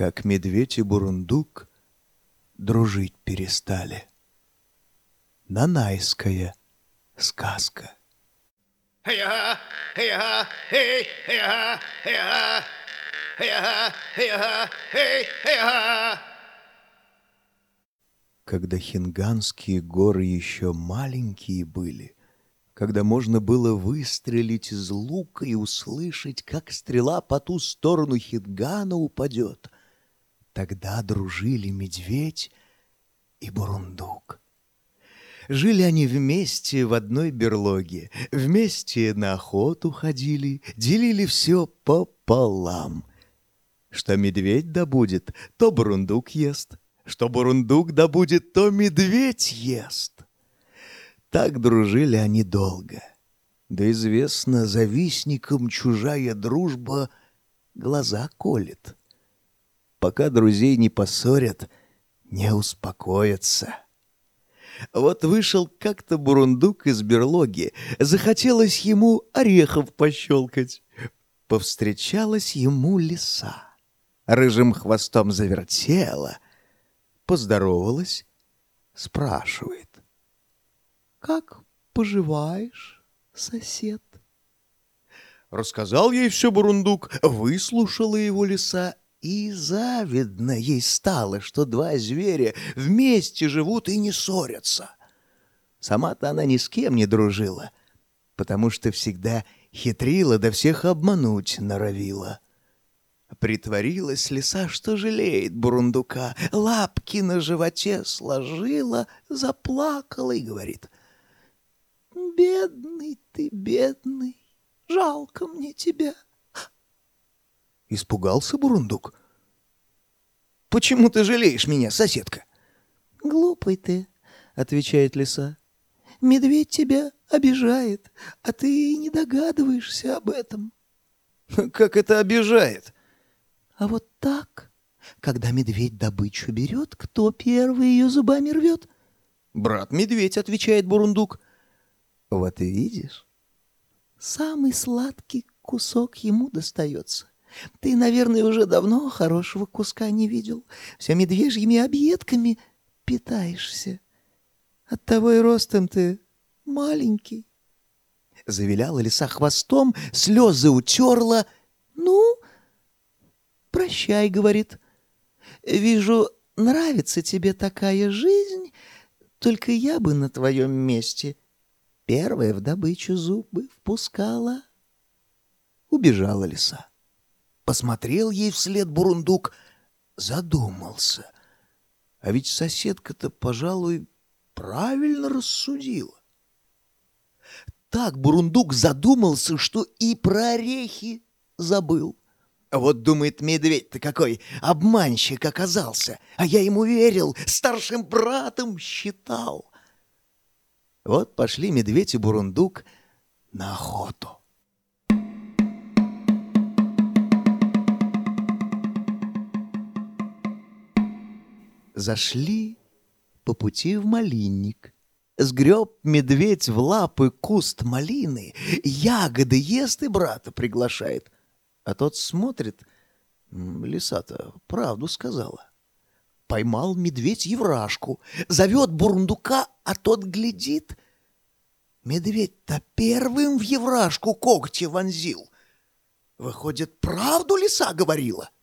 как медведь и бурундук дружить перестали. Нанайская сказка. Когда хинганские горы еще маленькие были, когда можно было выстрелить из лука и услышать, как стрела по ту сторону Хингана упадет, тогда дружили медведь и бурундук. Жили они вместе в одной берлоге, вместе на охоту ходили, делили все пополам. Что медведь добудет, то бурундук ест, что бурундук добудет, то медведь ест. Так дружили они долго. Да известно, завистникам чужая дружба глаза колет. Пока друзей не поссорят, не успокоятся. Вот вышел как-то бурундук из берлоги. Захотелось ему орехов пощелкать. Повстречалась ему лиса. Рыжим хвостом завертела. Поздоровалась, спрашивает. «Как поживаешь, сосед?» Рассказал ей все бурундук, выслушала его лиса и завидно ей стало, что два зверя вместе живут и не ссорятся. Сама-то она ни с кем не дружила, потому что всегда хитрила да всех обмануть норовила. Притворилась лиса, что жалеет бурундука, лапки на животе сложила, заплакала и говорит, «Бедный ты, бедный, жалко мне тебя». Испугался Бурундук. «Почему ты жалеешь меня, соседка?» «Глупый ты», — отвечает лиса. «Медведь тебя обижает, а ты не догадываешься об этом». «Как это обижает?» «А вот так, когда медведь добычу берет, кто первый ее зубами рвет?» «Брат-медведь», — отвечает Бурундук. «Вот и видишь, самый сладкий кусок ему достается». Ты, наверное, уже давно хорошего куска не видел. Все медвежьими объедками питаешься. Оттого и ростом ты маленький. Завиляла лиса хвостом, слезы утерла. Ну, прощай, говорит. Вижу, нравится тебе такая жизнь, только я бы на твоем месте первая в добычу зубы впускала. Убежала лиса. Посмотрел ей вслед бурундук, задумался. А ведь соседка-то, пожалуй, правильно рассудила. Так бурундук задумался, что и про орехи забыл. Вот, думает, медведь-то какой обманщик оказался, а я ему верил, старшим братом считал. Вот пошли медведь и бурундук на охоту. Зашли по пути в малинник. Сгреб медведь в лапы куст малины, ягоды ест и брата приглашает. А тот смотрит, лиса-то правду сказала. Поймал медведь еврашку, зовет бурундука, а тот глядит. Медведь-то первым в еврашку когти вонзил. Выходит, правду лиса говорила? —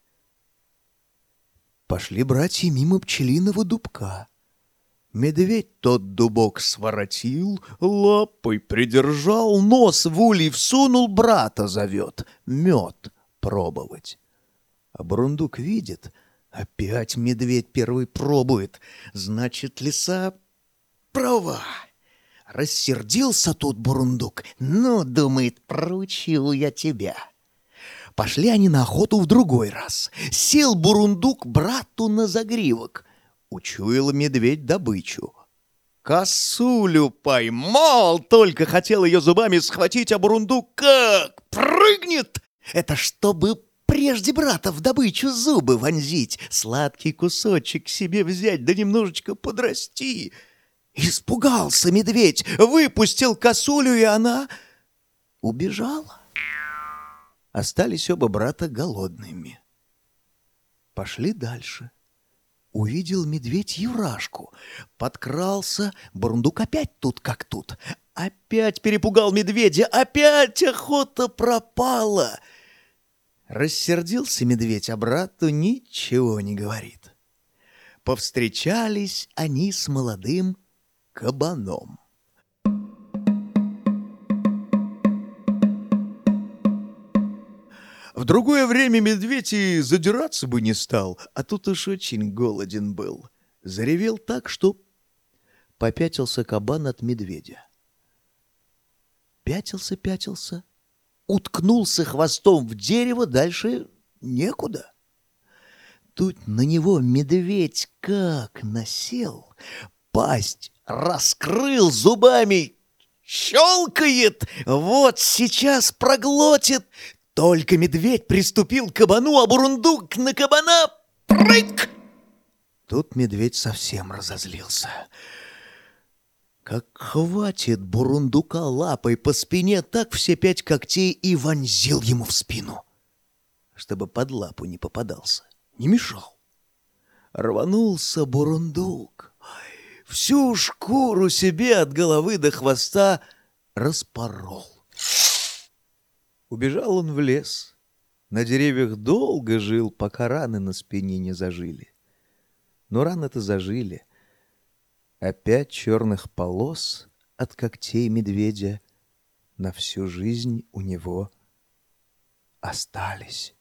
Пошли братья мимо пчелиного дубка. Медведь тот дубок своротил, лапой придержал, нос в улей всунул, брата зовет, мед пробовать. А Бурундук видит, опять медведь первый пробует, значит, лиса права. Рассердился тут Бурундук, ну, думает, проучил я тебя. Пошли они на охоту в другой раз. Сел бурундук брату на загривок. Учуял медведь добычу. Косулю поймал, только хотел ее зубами схватить, а бурундук как прыгнет. Это чтобы прежде брата в добычу зубы вонзить, сладкий кусочек себе взять, да немножечко подрасти. Испугался медведь, выпустил косулю, и она убежала остались оба брата голодными. Пошли дальше. Увидел медведь Юрашку. Подкрался, бурундук опять тут как тут. Опять перепугал медведя, опять охота пропала. Рассердился медведь, а брату ничего не говорит. Повстречались они с молодым кабаном. В другое время медведь и задираться бы не стал, а тут уж очень голоден был. Заревел так, что попятился кабан от медведя. Пятился, пятился, уткнулся хвостом в дерево, дальше некуда. Тут на него медведь как насел, пасть раскрыл зубами, щелкает, вот сейчас проглотит, только медведь приступил к кабану, а бурундук на кабана прыг! Тут медведь совсем разозлился. Как хватит бурундука лапой по спине, так все пять когтей и вонзил ему в спину, чтобы под лапу не попадался, не мешал. Рванулся бурундук, всю шкуру себе от головы до хвоста распорол. Убежал он в лес. На деревьях долго жил, пока раны на спине не зажили. Но раны-то зажили. Опять черных полос от когтей медведя на всю жизнь у него остались.